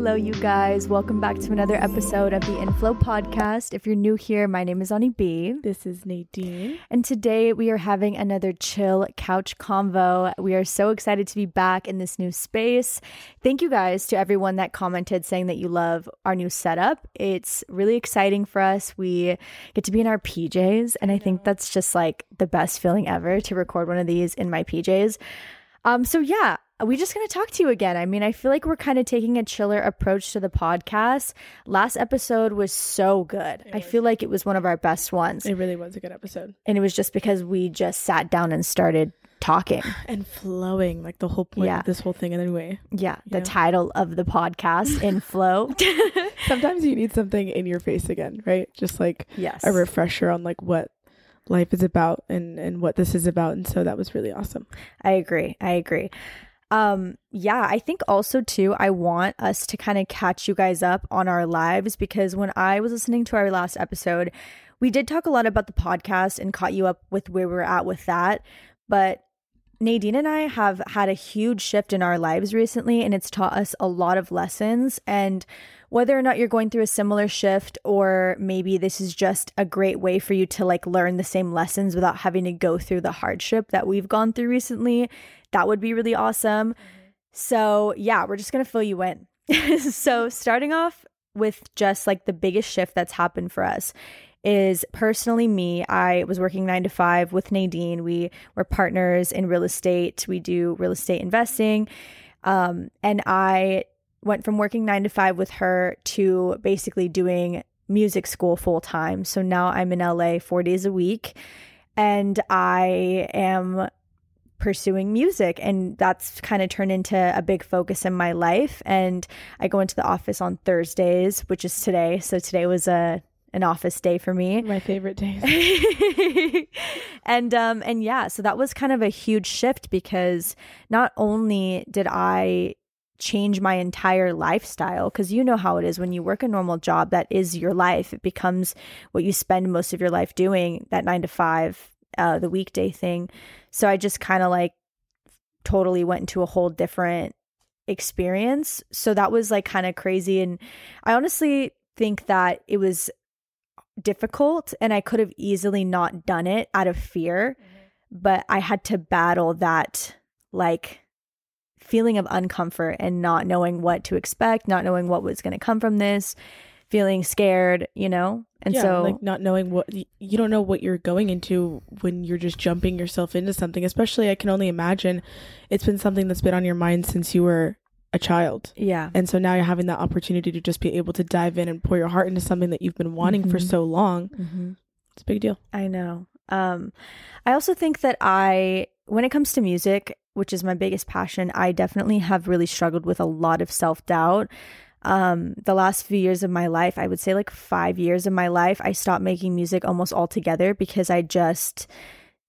Hello, you guys. Welcome back to another episode of the Inflow Podcast. If you're new here, my name is Ani B. This is Nadine. And today we are having another chill couch convo. We are so excited to be back in this new space. Thank you guys to everyone that commented saying that you love our new setup. It's really exciting for us. We get to be in our PJs, and I think that's just like the best feeling ever to record one of these in my PJs. Um, so yeah, Uh, we just going to talk to you again. I mean, I feel like we're kind of taking a chiller approach to the podcast. Last episode was so good. I feel like it was one of our best ones. It really was a good episode. And it was just because we just sat down and started talking. And flowing, like the whole point Yeah. of this whole thing. Anyway, Yeah, the Yeah. title of the podcast in flow. sometimes you need something in your face again, right? Just like yes. a refresher on like what life is about and and what this is about. And so that was really awesome. I agree. I agree. Um yeah, I think also too I want us to kind of catch you guys up on our lives because when I was listening to our last episode, we did talk a lot about the podcast and caught you up with where we're at with that, but Nadine and I have had a huge shift in our lives recently, and it's taught us a lot of lessons. And whether or not you're going through a similar shift, or maybe this is just a great way for you to like learn the same lessons without having to go through the hardship that we've gone through recently, that would be really awesome. So, yeah, we're just going to fill you in. so, starting off with just like the biggest shift that's happened for us is personally me. I was working nine to five with Nadine. We were partners in real estate. We do real estate investing. Um, and I went from working nine to five with her to basically doing music school full time. So now I'm in LA four days a week and I am pursuing music and that's kind of turned into a big focus in my life. And I go into the office on Thursdays which is today. So today was a an office day for me. My favorite day and um and yeah so that was kind of a huge shift because not only did i change my entire lifestyle because you know how it is. When you work a normal job that is your life. It becomes what you spend most of your life doing that 9 to 5 uh the weekday thing. So i just kind of like totally went into a whole different experience. So that was like kind of crazy. And i honestly think that it was difficult and I could have easily not done it out of fear, but I had to battle that like feeling of uncomfort and not knowing what to expect, not knowing what was going to come from this, feeling scared, you know? And yeah, so like not knowing what you don't know what you're going into when you're just jumping yourself into something. Especially, I can only imagine it's been something that's been on your mind since you were a child. yeah. And so now you're having that opportunity to just be able to dive in and pour your heart into something that you've been wanting for Mhm. so long. Mhm. It's a big deal. I know. Um, I also think that I, when it comes to music, which is my biggest passion, I definitely have really struggled with a lot of self doubt. Um, the last few years of my life, I would say like five years of my life, I stopped making music almost altogether because I just,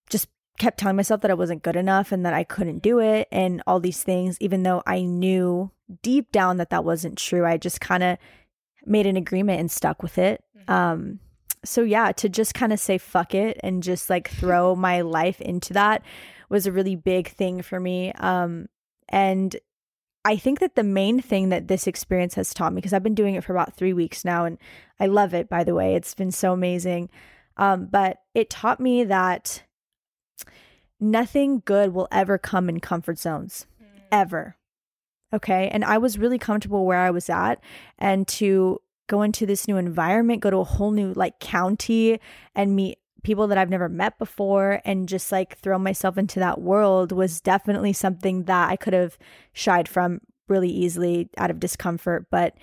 just kept telling myself that I wasn't good enough and that I couldn't do it and all these things, even though I knew deep down that that wasn't true. I just kind of made an agreement and stuck with it. Um, so yeah, to just kind of say fuck it and just like throw my life into that was a really big thing for me. Um, and I think that the main thing that this experience has taught me, because I've been doing it for about three weeks now, and I love it, by the way, it's been so amazing. Um, but it taught me that nothing good will ever come in comfort zones, ever. Okay. And I was really comfortable where I was at. And to go into this new environment, go to a whole new like county and meet people that I've never met before and just like throw myself into that world was definitely something that I could have shied from really easily out of discomfort. But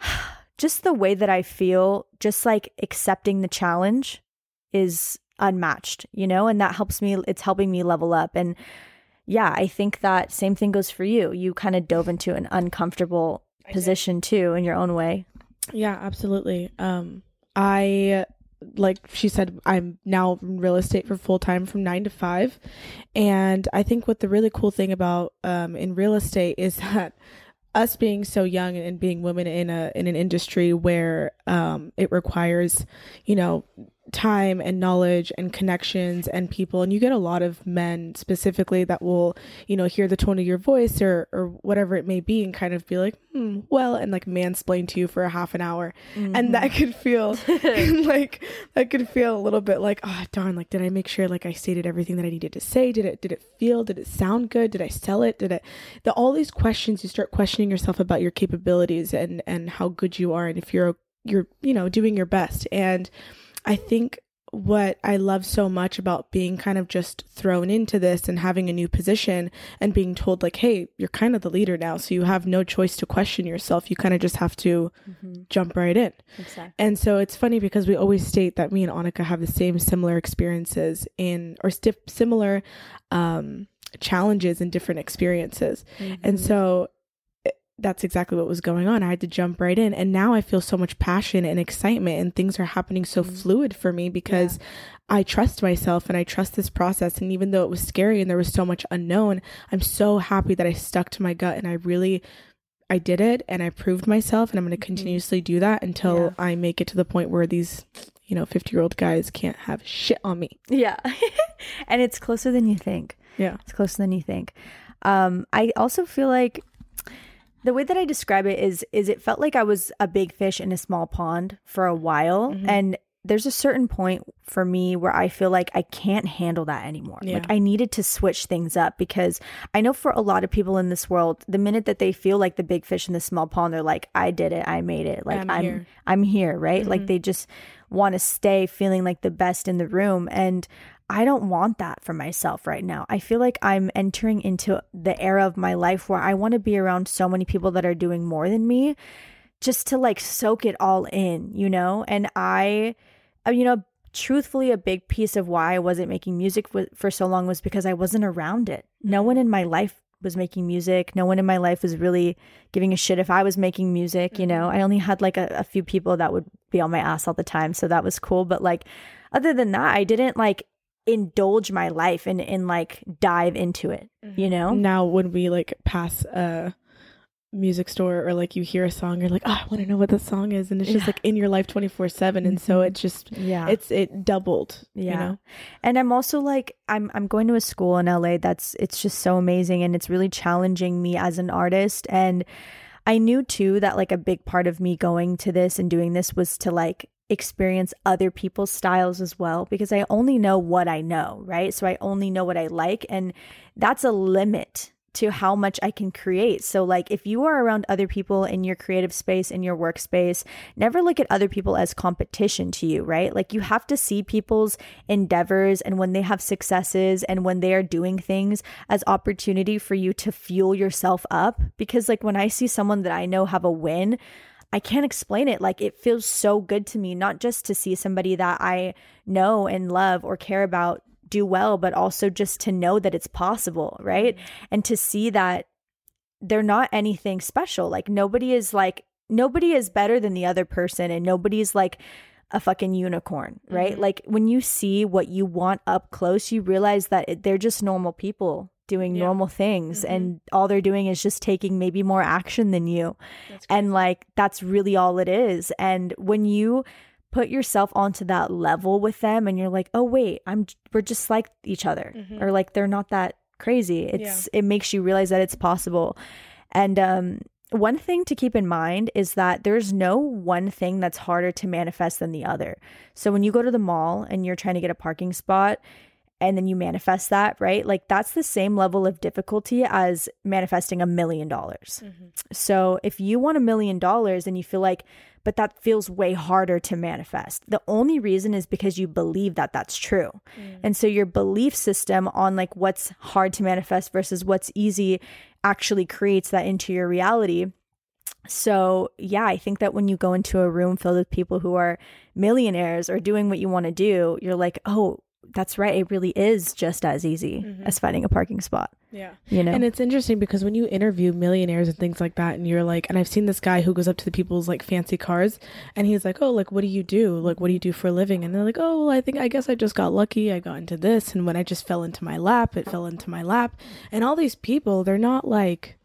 just the way that I feel, just like accepting the challenge is unmatched, you know, and that helps me, it's helping me level up. And yeah, I think that same thing goes for you. You kind of dove into an uncomfortable position too in your own way. Yeah, absolutely. Um, I like she said, I'm now in real estate for full time from nine to five, and I think what the really cool thing about um, in real estate is that us being so young and being women in a in an industry where um, it requires, you know, time and knowledge and connections and people. And you get a lot of men specifically that will you know hear the tone of your voice or or whatever it may be and kind of be like hmm, well and like mansplain to you for a half an hour. Mm-hmm. and that could feel like that could feel a little bit like oh darn like did i make sure like i stated everything that i needed to say? Did it did it feel did it sound good? Did i sell it? Did it the all these questions you start questioning yourself about your capabilities and and how good you are and if you're you're you know doing your best. And I think what I love so much about being kind of just thrown into this and having a new position and being told, like, hey, you're kind of the leader now. So you have no choice to question yourself. You kind of just have to mm-hmm. jump right in. Exactly. And so it's funny because we always state that me and Annika have the same similar experiences in, or st- similar um, challenges and different experiences. Mm-hmm. And so that's exactly what was going on. I had to jump right in. And now I feel so much passion and excitement, and things are happening so mm-hmm. fluid for me because yeah. I trust myself and I trust this process. And even though it was scary and there was so much unknown, I'm so happy that I stuck to my gut and I really. I did it and I proved myself and I'm going to mm-hmm. continuously do that until yeah. I make it to the point where these you know 50 year old guys can't have shit on me yeah and it's closer than you think yeah it's closer than you think um i also feel like the way that I describe it is is it felt like I was a big fish in a small pond for a while mm-hmm. and there's a certain point for me where I feel like I can't handle that anymore. Yeah. Like I needed to switch things up because I know for a lot of people in this world, the minute that they feel like the big fish in the small pond, they're like, I did it, I made it. Like I'm I'm here, I'm here right? Mm-hmm. Like they just want to stay feeling like the best in the room. And I don't want that for myself right now. I feel like I'm entering into the era of my life where I want to be around so many people that are doing more than me just to like soak it all in, you know? And I, uh, you know, truthfully, a big piece of why I wasn't making music for so long was because I wasn't around it. No one in my life was making music. No one in my life was really giving a shit if I was making music, you know? Mm-hmm. I only had like a, a few people that would be on my ass all the time. So that was cool. But like, other than that, I didn't like indulge my life and and like dive into it mm-hmm. you know now when we like pass a music store or like you hear a song you're like oh i want to know what the song is and it's just yeah. like in your life 24 7 and so mm-hmm. it just yeah it's it doubled yeah you know? and i'm also like i'm i'm going to a school in la that's it's just so amazing and it's really challenging me as an artist and i knew too that like a big part of me going to this and doing this was to like experience other people's styles as well because I only know what I know, right? So I only know what I like. And that's a limit to how much I can create. So, like, if you are around other people in your creative space, in your workspace, never look at other people as competition to you, right? Like, you have to see people's endeavors and when they have successes and when they are doing things as opportunity for you to fuel yourself up. Because, like, when I see someone that I know have a win, I can't explain it. Like it feels so good to me, not just to see somebody that I know and love or care about do well, but also just to know that it's possible, right? Mm-hmm. And to see that they're not anything special. Like nobody is like, nobody is better than the other person and nobody's like, a fucking unicorn, right? Mm-hmm. Like when you see what you want up close, you realize that it, they're just normal people doing yeah. normal things mm-hmm. and all they're doing is just taking maybe more action than you. And like that's really all it is. And when you put yourself onto that level with them and you're like, "Oh wait, I'm we're just like each other." Mm-hmm. Or like they're not that crazy. It's yeah. it makes you realize that it's possible. And um one thing to keep in mind is that there's no one thing that's harder to manifest than the other. So when you go to the mall and you're trying to get a parking spot, and then you manifest that, right? Like that's the same level of difficulty as manifesting a million dollars. Mm-hmm. So if you want a million dollars and you feel like, but that feels way harder to manifest, the only reason is because you believe that that's true. Mm. And so your belief system on like what's hard to manifest versus what's easy actually creates that into your reality. So, yeah, I think that when you go into a room filled with people who are millionaires or doing what you want to do, you're like, oh, that's right. It really is just as easy Mhm. as finding a parking spot. Yeah. You know, And it's interesting because when you interview millionaires and things like that, and you're like, and I've seen this guy who goes up to the people's like fancy cars and he's like, oh, like, what do you do? Like, what do you do for a living? And they're like, oh, well, I think, I guess I just got lucky. I got into this. And when I just fell into my lap, it fell into my lap. And all these people, they're not like,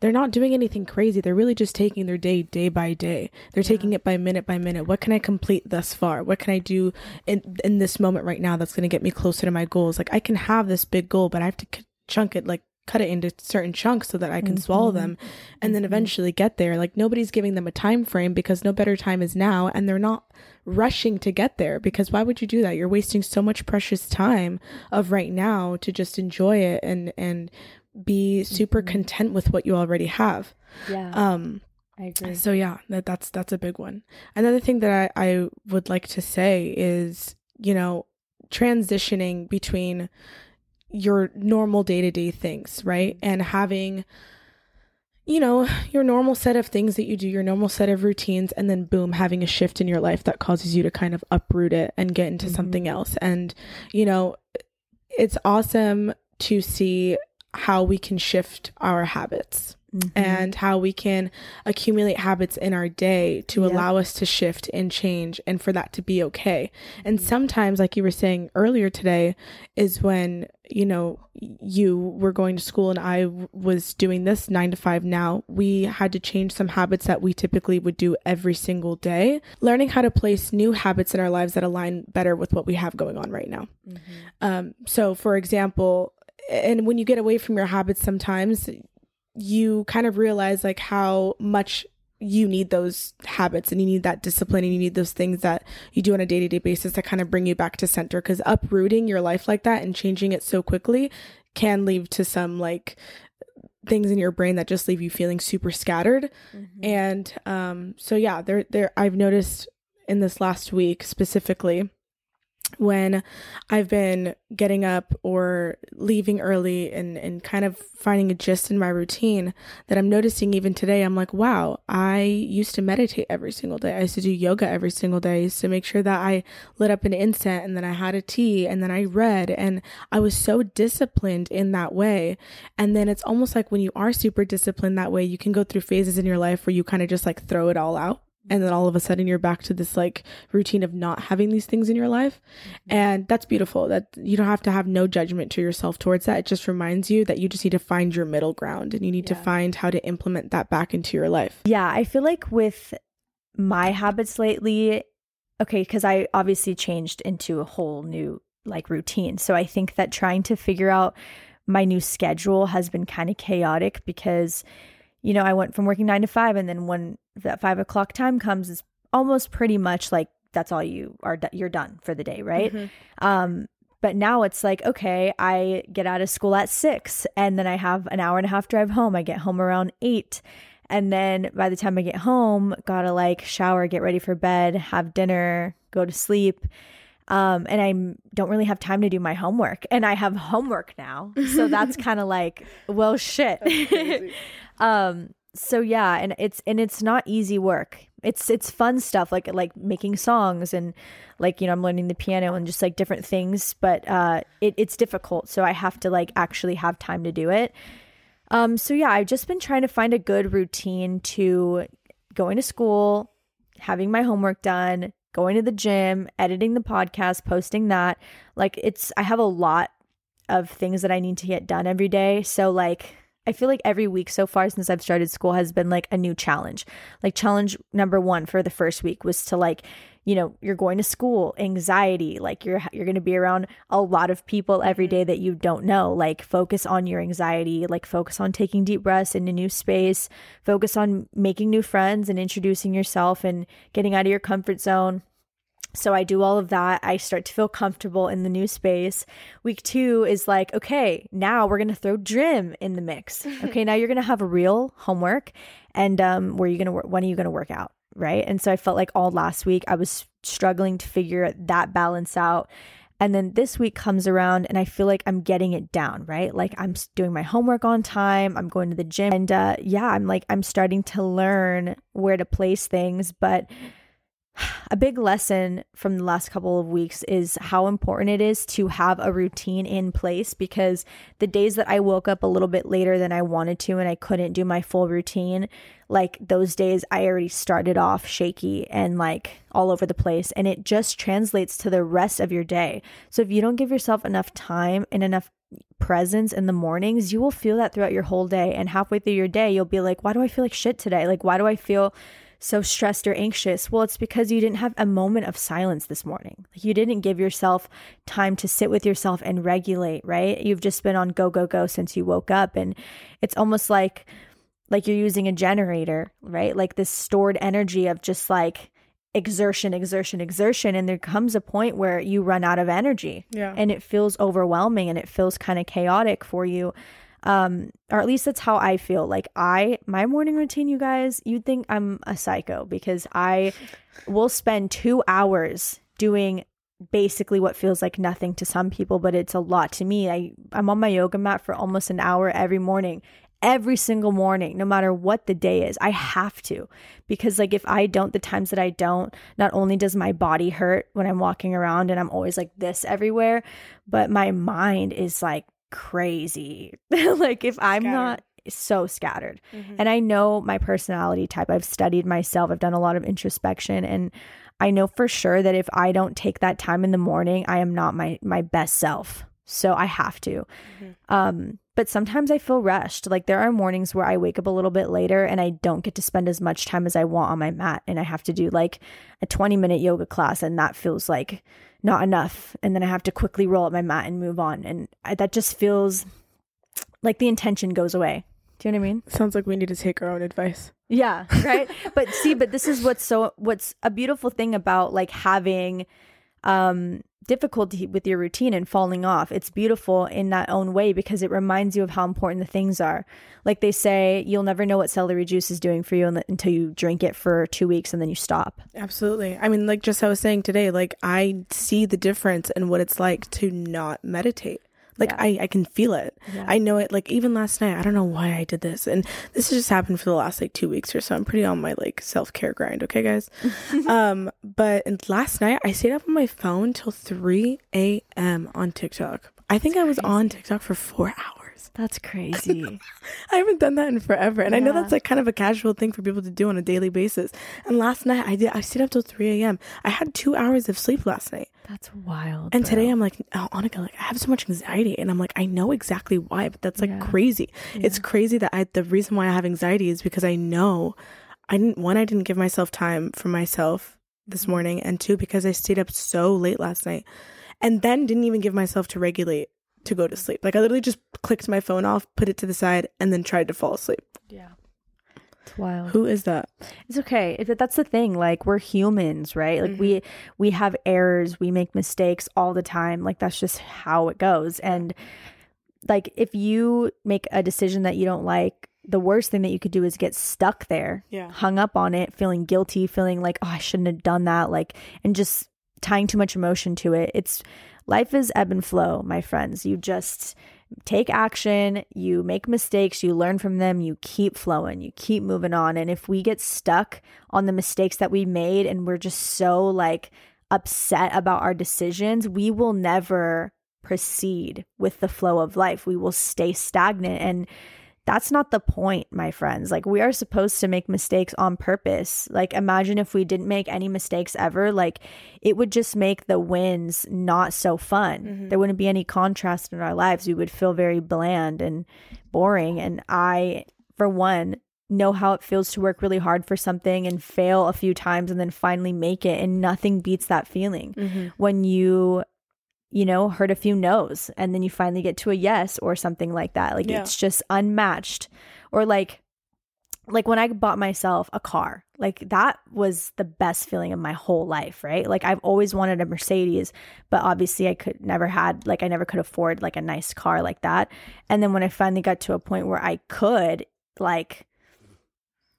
they're not doing anything crazy. They're really just taking their day day by day. They're taking it by minute by minute. What can I complete thus far? What can I do in in this moment right now that's going to get me closer to my goals? Like I can have this big goal, but I have to c- chunk it like cut it into certain chunks so that I can swallow them mm-hmm. and then mm-hmm. eventually get there. Like nobody's giving them a time frame because no better time is now and they're not rushing to get there because why would you do that? You're wasting so much precious time of right now to just enjoy it and and be super content with what you already have. yeah, Um I agree. so yeah, that that's that's a big one. Another thing that I, I would like to say is, you know, transitioning between your normal day to day things, right? And having you know, your normal set of things that you do, your normal set of routines, and then boom, having a shift in your life that causes you to kind of uproot it and get into Mhm. something else. And, you know, it's awesome to see how we can shift our habits Mhm. and how we can accumulate habits in our day to Yep. allow us to shift and change and for that to be okay. Mm-hmm. And sometimes, like you were saying earlier today, is when, you know, you were going to school and I was doing this nine to five now. We had to change some habits that we typically would do every single day, learning how to place new habits in our lives that align better with what we have going on right now. Mhm. Um, so, for example, and when you get away from your habits, sometimes you kind of realize like how much you need those habits and you need that discipline and you need those things that you do on a day to day basis that kind of bring you back to center. Because uprooting your life like that and changing it so quickly can lead to some like things in your brain that just leave you feeling super scattered. Mhm. And um, so yeah, there there I've noticed in this last week specifically when I've been getting up or leaving early and, and kind of finding a gist in my routine that I'm noticing even today, I'm like, wow, I used to meditate every single day. I used to do yoga every single day. I used to make sure that I lit up an incense and then I had a tea and then I read and I was so disciplined in that way. And then it's almost like when you are super disciplined that way, you can go through phases in your life where you kind of just like throw it all out. And then all of a sudden you're back to this like routine of not having these things in your life. Mm-hmm. And that's beautiful. That you don't have to have no judgment to yourself towards that. It just reminds you that you just need to find your middle ground and you need to find how to implement that back into your life. Yeah, I feel like with my habits lately, okay, because I obviously changed into a whole new like routine. So I think that trying to figure out my new schedule has been kind of chaotic because, you know, I went from working nine to five, and then when that five o'clock time comes, it's almost pretty much like that's all you are. You're done for the day, right? Um, but now it's like, okay, I get out of school at six and then I have an hour and a half drive home. I get home around eight. And then by the time I get home, gotta like shower, get ready for bed, have dinner, go to sleep. Um, and I don't really have time to do my homework. And I have homework now. So that's kind of like, well, shit. um, so yeah, and it's and it's not easy work. It's it's fun stuff like like making songs and like you know I'm learning the piano and just like different things, but uh, it, it's difficult. So I have to like actually have time to do it. Um, so yeah, I've just been trying to find a good routine to going to school, having my homework done, going to the gym, editing the podcast, posting that. Like it's I have a lot of things that I need to get done every day. So like I feel like every week so far since I've started school has been like a new challenge. Like challenge number 1 for the first week was to like you know you're going to school anxiety like you're you're going to be around a lot of people every mm-hmm. day that you don't know like focus on your anxiety like focus on taking deep breaths in a new space focus on making new friends and introducing yourself and getting out of your comfort zone so I do all of that. I start to feel comfortable in the new space. Week two is like, okay, now we're gonna throw gym in the mix. Okay, now you're gonna have a real homework, and um, where are you gonna work? When are you gonna work out? Right. And so I felt like all last week I was struggling to figure that balance out. And then this week comes around and I feel like I'm getting it down, right? Like I'm doing my homework on time, I'm going to the gym. And uh, yeah, I'm like, I'm starting to learn where to place things. But a big lesson from the last couple of weeks is how important it is to have a routine in place because the days that I woke up a little bit later than I wanted to and I couldn't do my full routine, like those days I already started off shaky and like all over the place and it just translates to the rest of your day. So if you don't give yourself enough time and enough presence in the mornings, you will feel that throughout your whole day and halfway through your day you'll be like, why do I feel like shit today? Like why do I feel so stressed or anxious? Well, it's because you didn't have a moment of silence this morning. Like you didn't give yourself time to sit with yourself and regulate, right? You've just been on go go go since you woke up and it's almost like like you're using a generator, right? Like this stored energy of just like exertion, exertion, exertion. And there comes a point where you run out of energy. Yeah. And it feels overwhelming and it feels kind of chaotic for you um or at least that's how i feel. Like i my morning routine you guys you'd think i'm a psycho because i will spend two hours doing basically what feels like nothing to some people but it's a lot to me. I i'm on my yoga mat for almost an hour every morning every single morning no matter what the day is. I have to because like if i don't the times that i don't not only does my body hurt when i'm walking around and i'm always like this everywhere but my mind is like crazy. like if I'm scattered. not so scattered. Mm-hmm. And I know my personality type. I've studied myself. I've done a lot of introspection and I know for sure that if I don't take that time in the morning, I am not my my best self. So I have to. Mm-hmm. Um but sometimes I feel rushed. Like there are mornings where I wake up a little bit later and I don't get to spend as much time as I want on my mat and I have to do like a 20 minute yoga class and that feels like not enough. And then i have to quickly roll up my mat and move on. And I, that just feels like the intention goes away. Do you know what i mean? Sounds like we need to take our own advice. Yeah right? But see but this is what's so what's a beautiful thing about like having um difficulty with your routine and falling off. It's beautiful in that own way because it reminds you of how important the things are. Like they say, you'll never know what celery juice is doing for you until you drink it for two weeks and then you stop. Absolutely. I mean, like just I was saying today, like I see the difference in what it's like to not meditate. Like yeah. I, I can feel it. Yeah. I know it. Like even last night, I don't know why I did this, and this has just happened for the last like two weeks or so. I'm pretty on my like self care grind. Okay, guys. um, but last night I stayed up on my phone till 3 a.m. on TikTok. I think That's I was crazy. on TikTok for four hours. That's crazy. I haven't done that in forever. And yeah. I know that's like kind of a casual thing for people to do on a daily basis. And last night I did I stayed up till 3 a.m. I had two hours of sleep last night. That's wild. And bro. today I'm like, oh, Annika, like I have so much anxiety. And I'm like, I know exactly why, but that's like yeah. crazy. Yeah. It's crazy that I the reason why I have anxiety is because I know I didn't one, I didn't give myself time for myself this mm-hmm. morning, and two, because I stayed up so late last night. And then didn't even give myself to regulate to go to sleep. Like I literally just clicked my phone off, put it to the side, and then tried to fall asleep. Yeah. It's wild. Who is that? It's okay. That's the thing. Like we're humans, right? Like mm-hmm. we we have errors, we make mistakes all the time. Like that's just how it goes. And like if you make a decision that you don't like, the worst thing that you could do is get stuck there, yeah. hung up on it, feeling guilty, feeling like, oh, I shouldn't have done that, like, and just tying too much emotion to it. It's life is ebb and flow, my friends. You just take action, you make mistakes, you learn from them, you keep flowing, you keep moving on. And if we get stuck on the mistakes that we made and we're just so like upset about our decisions, we will never proceed with the flow of life. We will stay stagnant and that's not the point, my friends. Like, we are supposed to make mistakes on purpose. Like, imagine if we didn't make any mistakes ever. Like, it would just make the wins not so fun. Mm-hmm. There wouldn't be any contrast in our lives. We would feel very bland and boring. And I, for one, know how it feels to work really hard for something and fail a few times and then finally make it. And nothing beats that feeling mm-hmm. when you you know, heard a few no's and then you finally get to a yes or something like that. Like yeah. it's just unmatched. Or like like when I bought myself a car, like that was the best feeling of my whole life, right? Like I've always wanted a Mercedes, but obviously I could never had like I never could afford like a nice car like that. And then when I finally got to a point where I could, like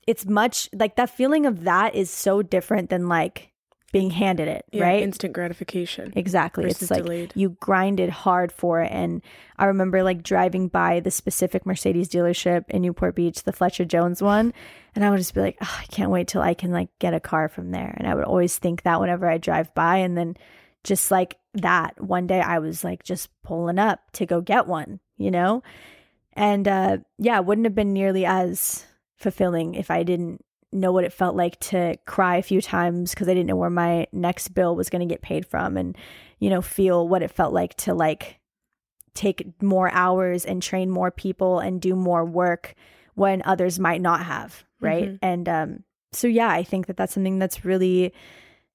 it's much like that feeling of that is so different than like being handed it, Yeah, right? Instant gratification. Exactly. It's like delayed. you grinded hard for it. And I remember like driving by the specific Mercedes dealership in Newport Beach, the Fletcher Jones one. And I would just be like, oh, I can't wait till I can like get a car from there. And I would always think that whenever I drive by. And then just like that, one day I was like just pulling up to go get one, you know? And uh, yeah, it wouldn't have been nearly as fulfilling if I didn't know what it felt like to cry a few times because I didn't know where my next bill was going to get paid from and you know feel what it felt like to like take more hours and train more people and do more work when others might not have right Mhm. and um so yeah I think that that's something that's really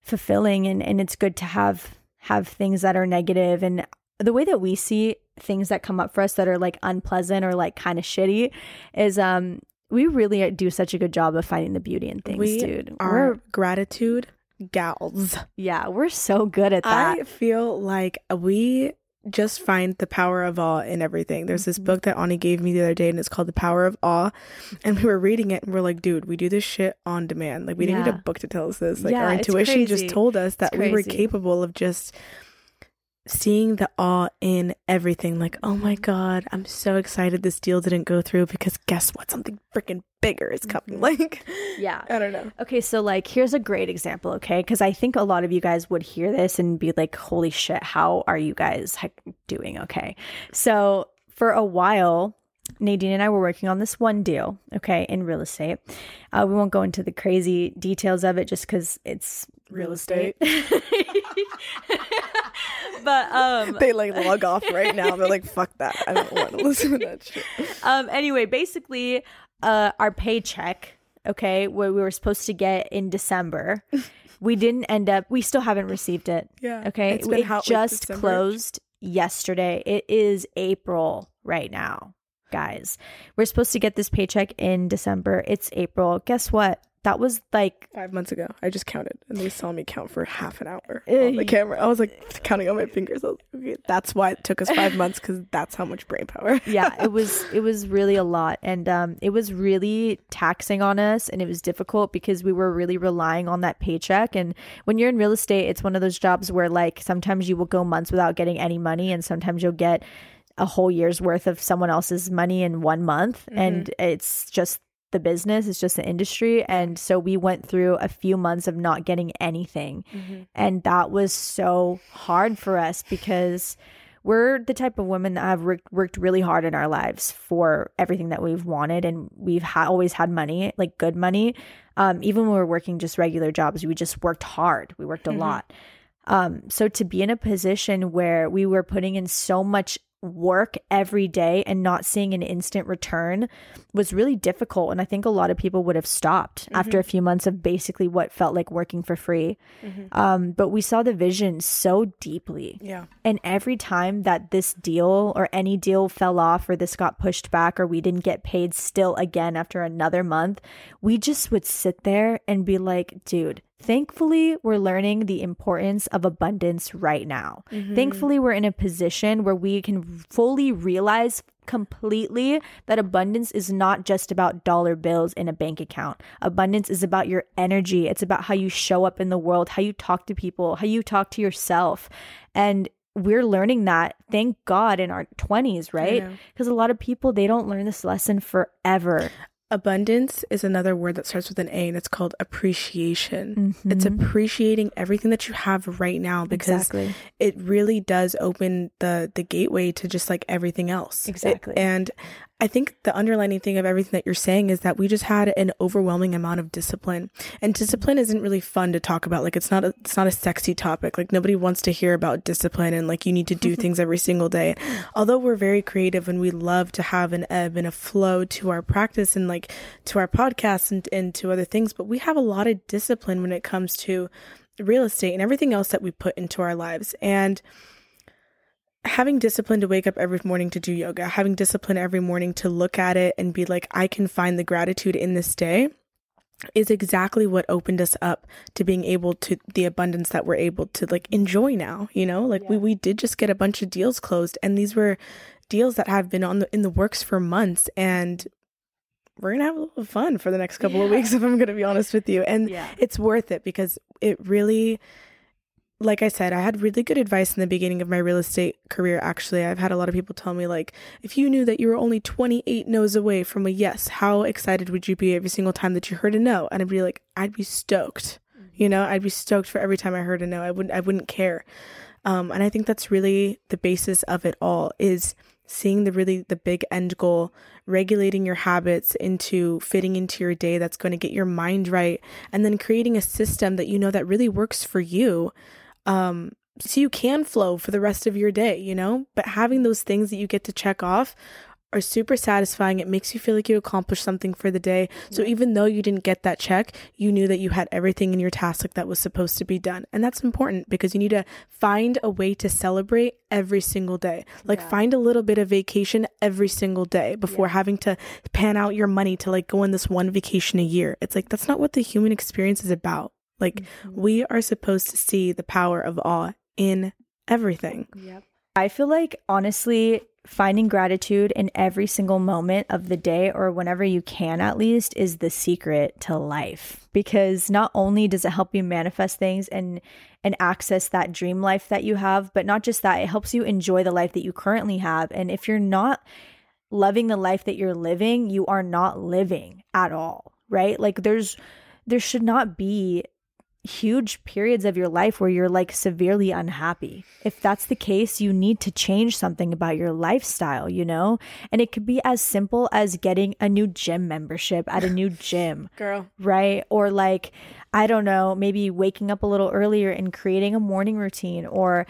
fulfilling and and it's good to have have things that are negative and the way that we see things that come up for us that are like unpleasant or like kind of shitty is um we really do such a good job of finding the beauty in things, we dude. are We're gratitude gals. yeah, we're so good at that. I feel like we just find the power of awe in everything. There's this Mhm. book that Ani gave me the other day, and it's called The Power of Awe. And we were reading it, and we're like, dude, we do this shit on demand. Like, we didn't need a book to tell us this. Like, Yeah, our intuition just told us that we were capable of just seeing the awe in everything. Like, oh my God, I'm so excited this deal didn't go through because guess what? Something freaking bigger is coming. Mhm. Like, Yeah. I don't know. Okay, so like here's a great example, okay? Because I think a lot of you guys would hear this and be like, holy shit, how are you guys doing? Okay. So for a while, Nadine and I were working on this one deal, okay, in real estate. Uh, we won't go into the crazy details of it just because it's real, Real estate. but um They like log off right now. They're like, fuck that. I don't want to listen to that shit. um anyway basically uh our paycheck okay where we were supposed to get in december we didn't end up we still haven't received it Yeah. okay It's it just December? closed yesterday it is april right now guys we're supposed to get this paycheck in december it's april guess what that was like Five months ago, I just counted, and they saw me count for half an hour on the camera. I was like counting on my fingers. I was like, okay, that's why it took us five months because that's how much brain power. yeah it was it was really a lot and um it was really taxing on us and it was difficult because we were really relying on that paycheck and when you're in real estate it's one of those jobs where like sometimes you will go months without getting any money and sometimes you'll get a whole year's worth of someone else's money in one month and it's just the business it's just the industry. And so we went through a few months of not getting anything. And that was so hard for us because we're the type of women that have worked, really hard in our lives for everything that we've wanted. And we've ha- always had money like good money. Um, even when we were working just regular jobs we just worked hard. We worked a Mhm. lot. Um, so to be in a position where we were putting in so much work every day and not seeing an instant return was really difficult. And i think a lot of people would have stopped after a few months of basically what felt like working for free. Um, but we saw the vision so deeply. Yeah. and every time that this deal or any deal fell off or this got pushed back or we didn't get paid still again after another month, we just would sit there and be like, dude, thankfully we're learning the importance of abundance right now. Mm-hmm. Thankfully we're in a position where we can fully realize completely that abundance is not just about dollar bills in a bank account. Abundance is about your energy. It's about how you show up in the world, how you talk to people, how you talk to yourself. And we're learning that, thank God, in our 20s, right? Because a lot of people, they don't learn this lesson forever. Abundance is another word that starts with an A, and it's called appreciation. It's Mhm. appreciating everything that you have right now because Exactly. it really does open the the gateway to just like everything else. It- Exactly. and I think the underlining thing of everything that you're saying is that we just had an overwhelming amount of discipline. And discipline isn't really fun to talk about. Like it's not a it's not a sexy topic. Like nobody wants to hear about discipline and like you need to do mm-hmm. things every single day. Although we're very creative and we love to have an ebb and a flow to our practice and like to our podcasts and, and to other things, but we have a lot of discipline when it comes to real estate and everything else that we put into our lives. And having discipline to wake up every morning to do yoga, having discipline every morning to look at it and be like, I can find the gratitude in this day is exactly what opened us up to being able to the abundance that we're able to like enjoy now you know like we, we did just get a bunch of deals closed and these were deals that have been on the in the works for months and we're gonna have a little fun for the next couple yeah. of weeks if i'm gonna be honest with you and yeah. it's worth it because it really like I said, I had really good advice in the beginning of my real estate career. Actually, I've had a lot of people tell me, like, if you knew that you were only 28 no's away from a yes, how excited would you be every single time that you heard a no? And I'd be like, I'd be stoked. Mm-hmm. You know, I'd be stoked for every time I heard a no. I wouldn't, I wouldn't care. Um, and I think that's really the basis of it all is seeing the really the big end goal regulating your habits into fitting into your day that's going to get your mind right and then creating a system that you know that really works for you um, so you can flow for the rest of your day, you know? But having those things that you get to check off are super satisfying. It makes you feel like you accomplished something for the day. So even though you didn't get that check, you knew that you had everything in your task that was supposed to be done. And that's important because you need to find a way to celebrate every single day. Like yeah. find a little bit of vacation every single day before yeah. having to pan out your money to like go on this one vacation a year. It's like that's not what the human experience is about. Like mm-hmm. we are supposed to see the power of awe in everything. Yep. I feel like honestly finding gratitude in every single moment of the day or whenever you can at least is the secret to life because not only does it help you manifest things and and access that dream life that you have but not just that it helps you enjoy the life that you currently have and if you're not loving the life that you're living you are not living at all right like there's there should not be huge periods of your life where you're like severely unhappy. If that's the case, you need to change something about your lifestyle, you know? And it could be as simple as getting a new gym membership at a new gym. Girl. Right? Or like, I don't know, maybe waking up a little earlier and creating a morning routine or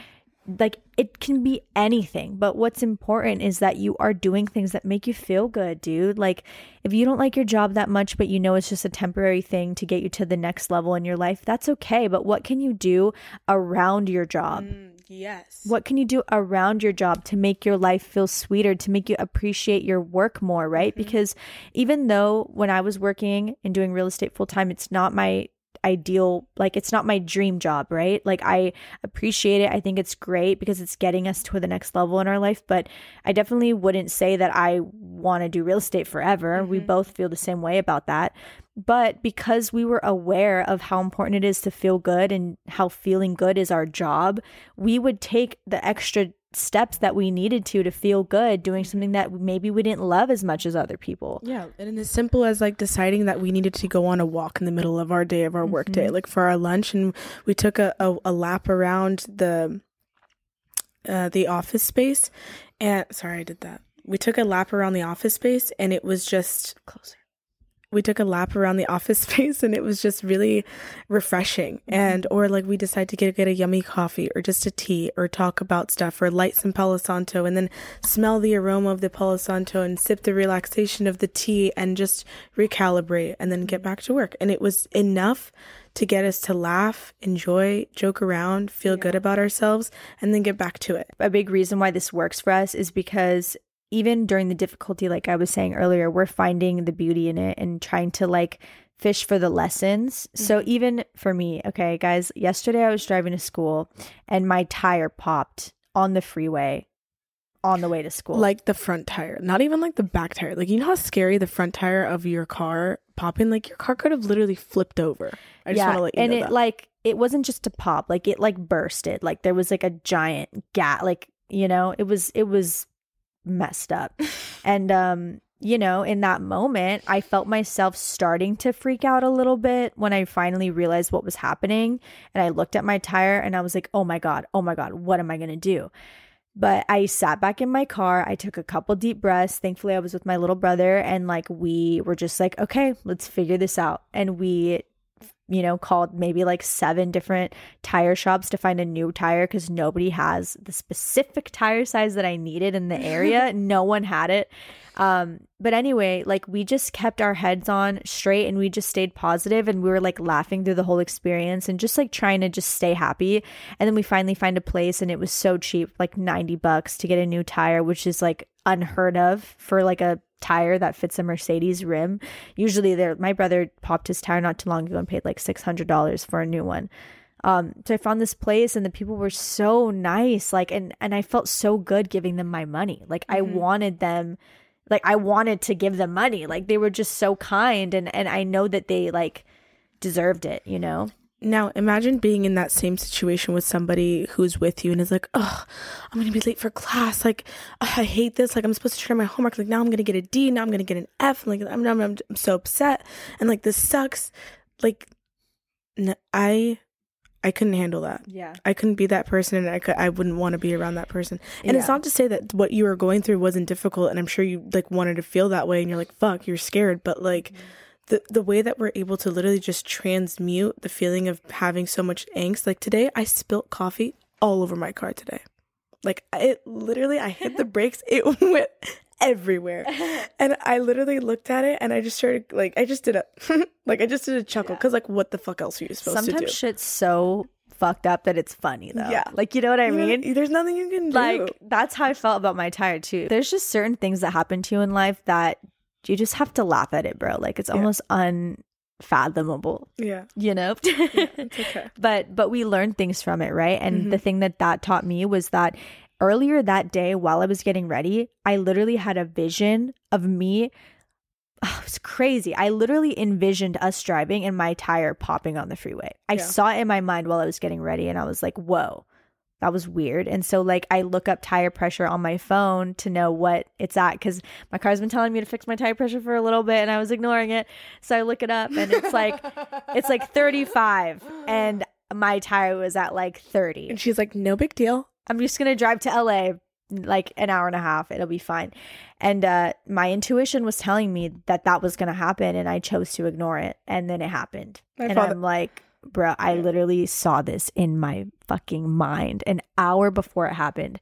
like it can be anything but what's important is that you are doing things that make you feel good dude. Like if you don't like your job that much but you know it's just a temporary thing to get you to the next level in your life that's okay. But what can you do around your job? Mm, yes. What can you do around your job to make your life feel sweeter to make you appreciate your work more right? Mm-hmm. because even though when i was working and doing real estate full time it's not my ideal like it's not my dream job right? Like i appreciate it. I think it's great because it's getting us to the next level in our life but i definitely wouldn't say that i want to do real estate forever. Mm-hmm. we both feel the same way about that. But because we were aware of how important it is to feel good and how feeling good is our job we would take the extra steps that we needed to to feel good doing something that maybe we didn't love as much as other people. Yeah, and as simple as like deciding that we needed to go on a walk in the middle of our day of our mm-hmm. work day, mm-hmm. like for our lunch, and we took a, a, a lap around the uh, the office space. And sorry, I did that. We took a lap around the office space, and it was just closer we took a lap around the office space and it was just really refreshing mm-hmm. and or like we decide to get, get a yummy coffee or just a tea or talk about stuff or light some palo santo and then smell the aroma of the palo santo and sip the relaxation of the tea and just recalibrate and then get back to work and it was enough to get us to laugh, enjoy, joke around, feel yeah. good about ourselves, and then get back to it. A big reason why this works for us is because even during the difficulty, like I was saying earlier, we're finding the beauty in it and trying to like fish for the lessons. Mm-hmm. So even for me, okay, guys, yesterday I was driving to school and my tire popped on the freeway on the way to school. Like the front tire, not even like the back tire. Like you know how scary the front tire of your car popping? Like your car could have literally flipped over. I just yeah, want to let you and know it that. like it wasn't just a pop, like it like bursted. Like there was like a giant gap. Like you know, it was it was messed up. and um you know, in that moment, I felt myself starting to freak out a little bit when I finally realized what was happening. And I looked at my tire and I was like, oh my God, oh my God, what am I going to do? But I sat back in my car. I took a couple deep breaths. Thankfully, I was with my little brother and like we were just like, okay, let's figure this out. And we you know, called maybe like seven different tire shops to find a new tire because nobody has the specific tire size that I needed in the area. no one had it. Um, but anyway, like we just kept our heads on straight and we just stayed positive and we were like laughing through the whole experience and just like trying to just stay happy. And then we finally find a place and it was so cheap, like 90 bucks to get a new tire, which is like unheard of for like a tire that fits a Mercedes rim. Usually there my brother popped his tire not too long ago and paid like $600 for a new one. Um, so I found this place and the people were so nice like and and I felt so good giving them my money. Like mm-hmm. I wanted them like I wanted to give them money. Like they were just so kind and and I know that they like deserved it, you know. Now, imagine being in that same situation with somebody who's with you and is like, oh, I'm going to be late for class. Like, ugh, I hate this. Like, I'm supposed to turn my homework. Like, now I'm going to get a D. Now I'm going to get an F. Like, I'm, I'm, I'm, so upset. And like, this sucks. Like, n- I, I couldn't handle that. Yeah. I couldn't be that person and I could, I wouldn't want to be around that person. And it's not to say that what you were going through wasn't difficult and I'm sure you like wanted to feel that way and you're like, fuck, you're scared. But like, mm-hmm. The the way that we're able to literally just transmute the feeling of having so much angst. Like today, I spilt coffee all over my car today. Like it literally, I hit the brakes. It went everywhere, and I literally looked at it and I just started like I just did a like I just did a chuckle because like what the fuck else are you supposed to do? Sometimes shit's so fucked up that it's funny though. Yeah. Like you know what I You know, mean? there's nothing you can do. like that's how I felt about my tire too. There's just certain things that happen to you in life that you just have to laugh at it, bro. Like it's Yeah. almost unfathomable, yeah, you know? it's okay. but but we learn things from it, right? And Mhm. the thing that that taught me was that earlier that day while I was getting ready, I literally had a vision of me Oh, it was crazy. I literally envisioned us driving and my tire popping on the freeway. I Yeah. saw it in my mind while I was getting ready and I was like, whoa, that was weird. And so, like, I look up tire pressure on my phone to know what it's at because my car's been telling me to fix my tire pressure for a little bit and I was ignoring it. So I look it up and it's like, it's like 35 and my tire was at like 30. And she's like, no big deal. I'm just gonna drive to LA like an hour and a half. It'll be fine. And uh, my intuition was telling me that that was gonna happen, and I chose to ignore it. And then it happened, My and father- I'm like, bro, I literally saw this in my fucking mind an hour before it happened.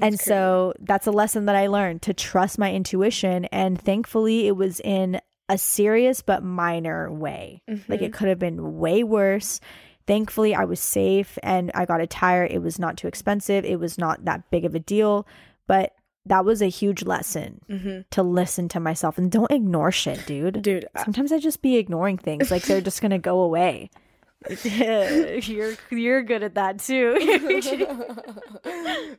and so that's a lesson that I learned to trust my intuition. And thankfully, it was in a serious but minor way. Like it could have been way worse. Thankfully, I was safe and I got a tire. It was not too expensive. It was not that big of a deal, but that was a huge lesson Mm-hmm. to listen to myself and don't ignore shit, dude. Dude, Sometimes I just be ignoring things like they're just gonna go away. you're you're good at that too.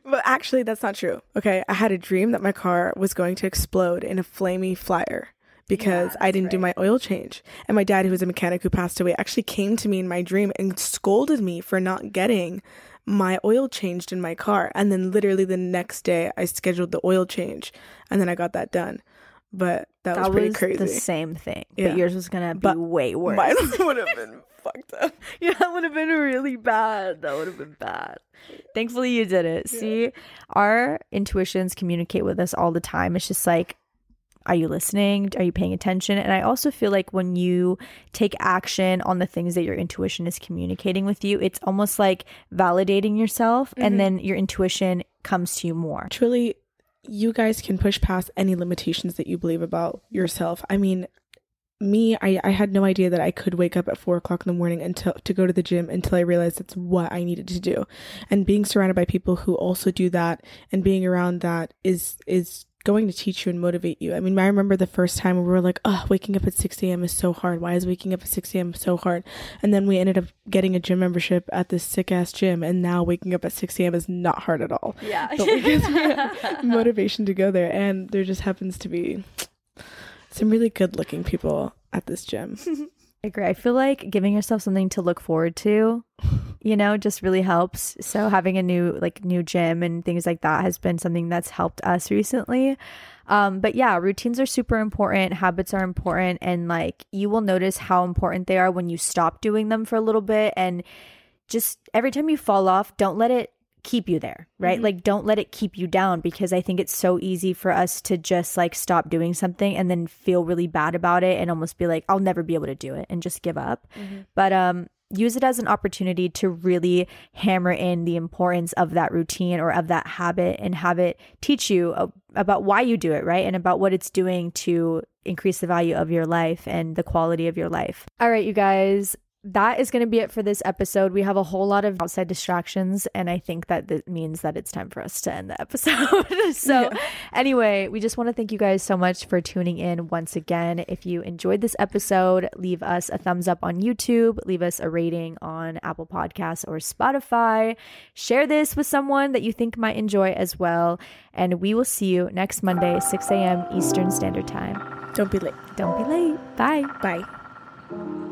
but actually, that's not true. Okay, I had a dream that my car was going to explode in a flamey flyer because I didn't do my oil change. And my dad, who was a mechanic who passed away, actually came to me in my dream and scolded me for not getting my oil changed in my car. And then, literally, the next day, I scheduled the oil change and then I got that done. But that, was pretty was crazy. the same thing, Yeah. but yours was gonna be But way worse. Mine would have been fucked up. Yeah, that would have been really bad. That would have been bad. Thankfully, you did it. See, our intuitions communicate with us all the time. It's just like, are you listening? Are you paying attention? And I also feel like when you take action on the things that your intuition is communicating with you, it's almost like validating yourself, and mm-hmm. then your intuition comes to you more. truly you guys can push past any limitations that you believe about yourself i mean me I, I had no idea that i could wake up at four o'clock in the morning until to go to the gym until i realized that's what i needed to do. And being surrounded by people who also do that and being around that is is going to teach you and motivate you. I mean i remember the first time we were like oh waking up at 6 a.m is so hard. Why is waking up at 6 a.m so hard? And then we ended up getting a gym membership at this sick ass gym and now waking up at 6 a.m is not hard at all. Yeah. but we get motivation to go there and there just happens to be some really good looking people at this gym I agree. I feel like giving yourself something to look forward to, you know, just really helps. So having a new like new gym and things like that has been something that's helped us recently. Um, but yeah, routines are super important, habits are important, and like you will notice how important they are when you stop doing them for a little bit and just every time you fall off, don't let it keep you there, right? Like don't let it keep you down because I think it's so easy for us to just like stop doing something and then feel really bad about it and almost be like I'll never be able to do it and just give up. But um use it as an opportunity to really hammer in the importance of that routine or of that habit and have it teach you a- about why you do it, right? And about what it's doing to increase the value of your life and the quality of your life. All right, you guys, that is going to be it for this episode. We have a whole lot of outside distractions, and I think that that means that it's time for us to end the episode. so, yeah. anyway, we just want to thank you guys so much for tuning in once again. If you enjoyed this episode, leave us a thumbs up on YouTube, leave us a rating on Apple Podcasts or Spotify. Share this with someone that you think might enjoy as well. And we will see you next Monday, 6 a.m. Eastern Standard Time. Don't be late. Don't be late. Bye. Bye.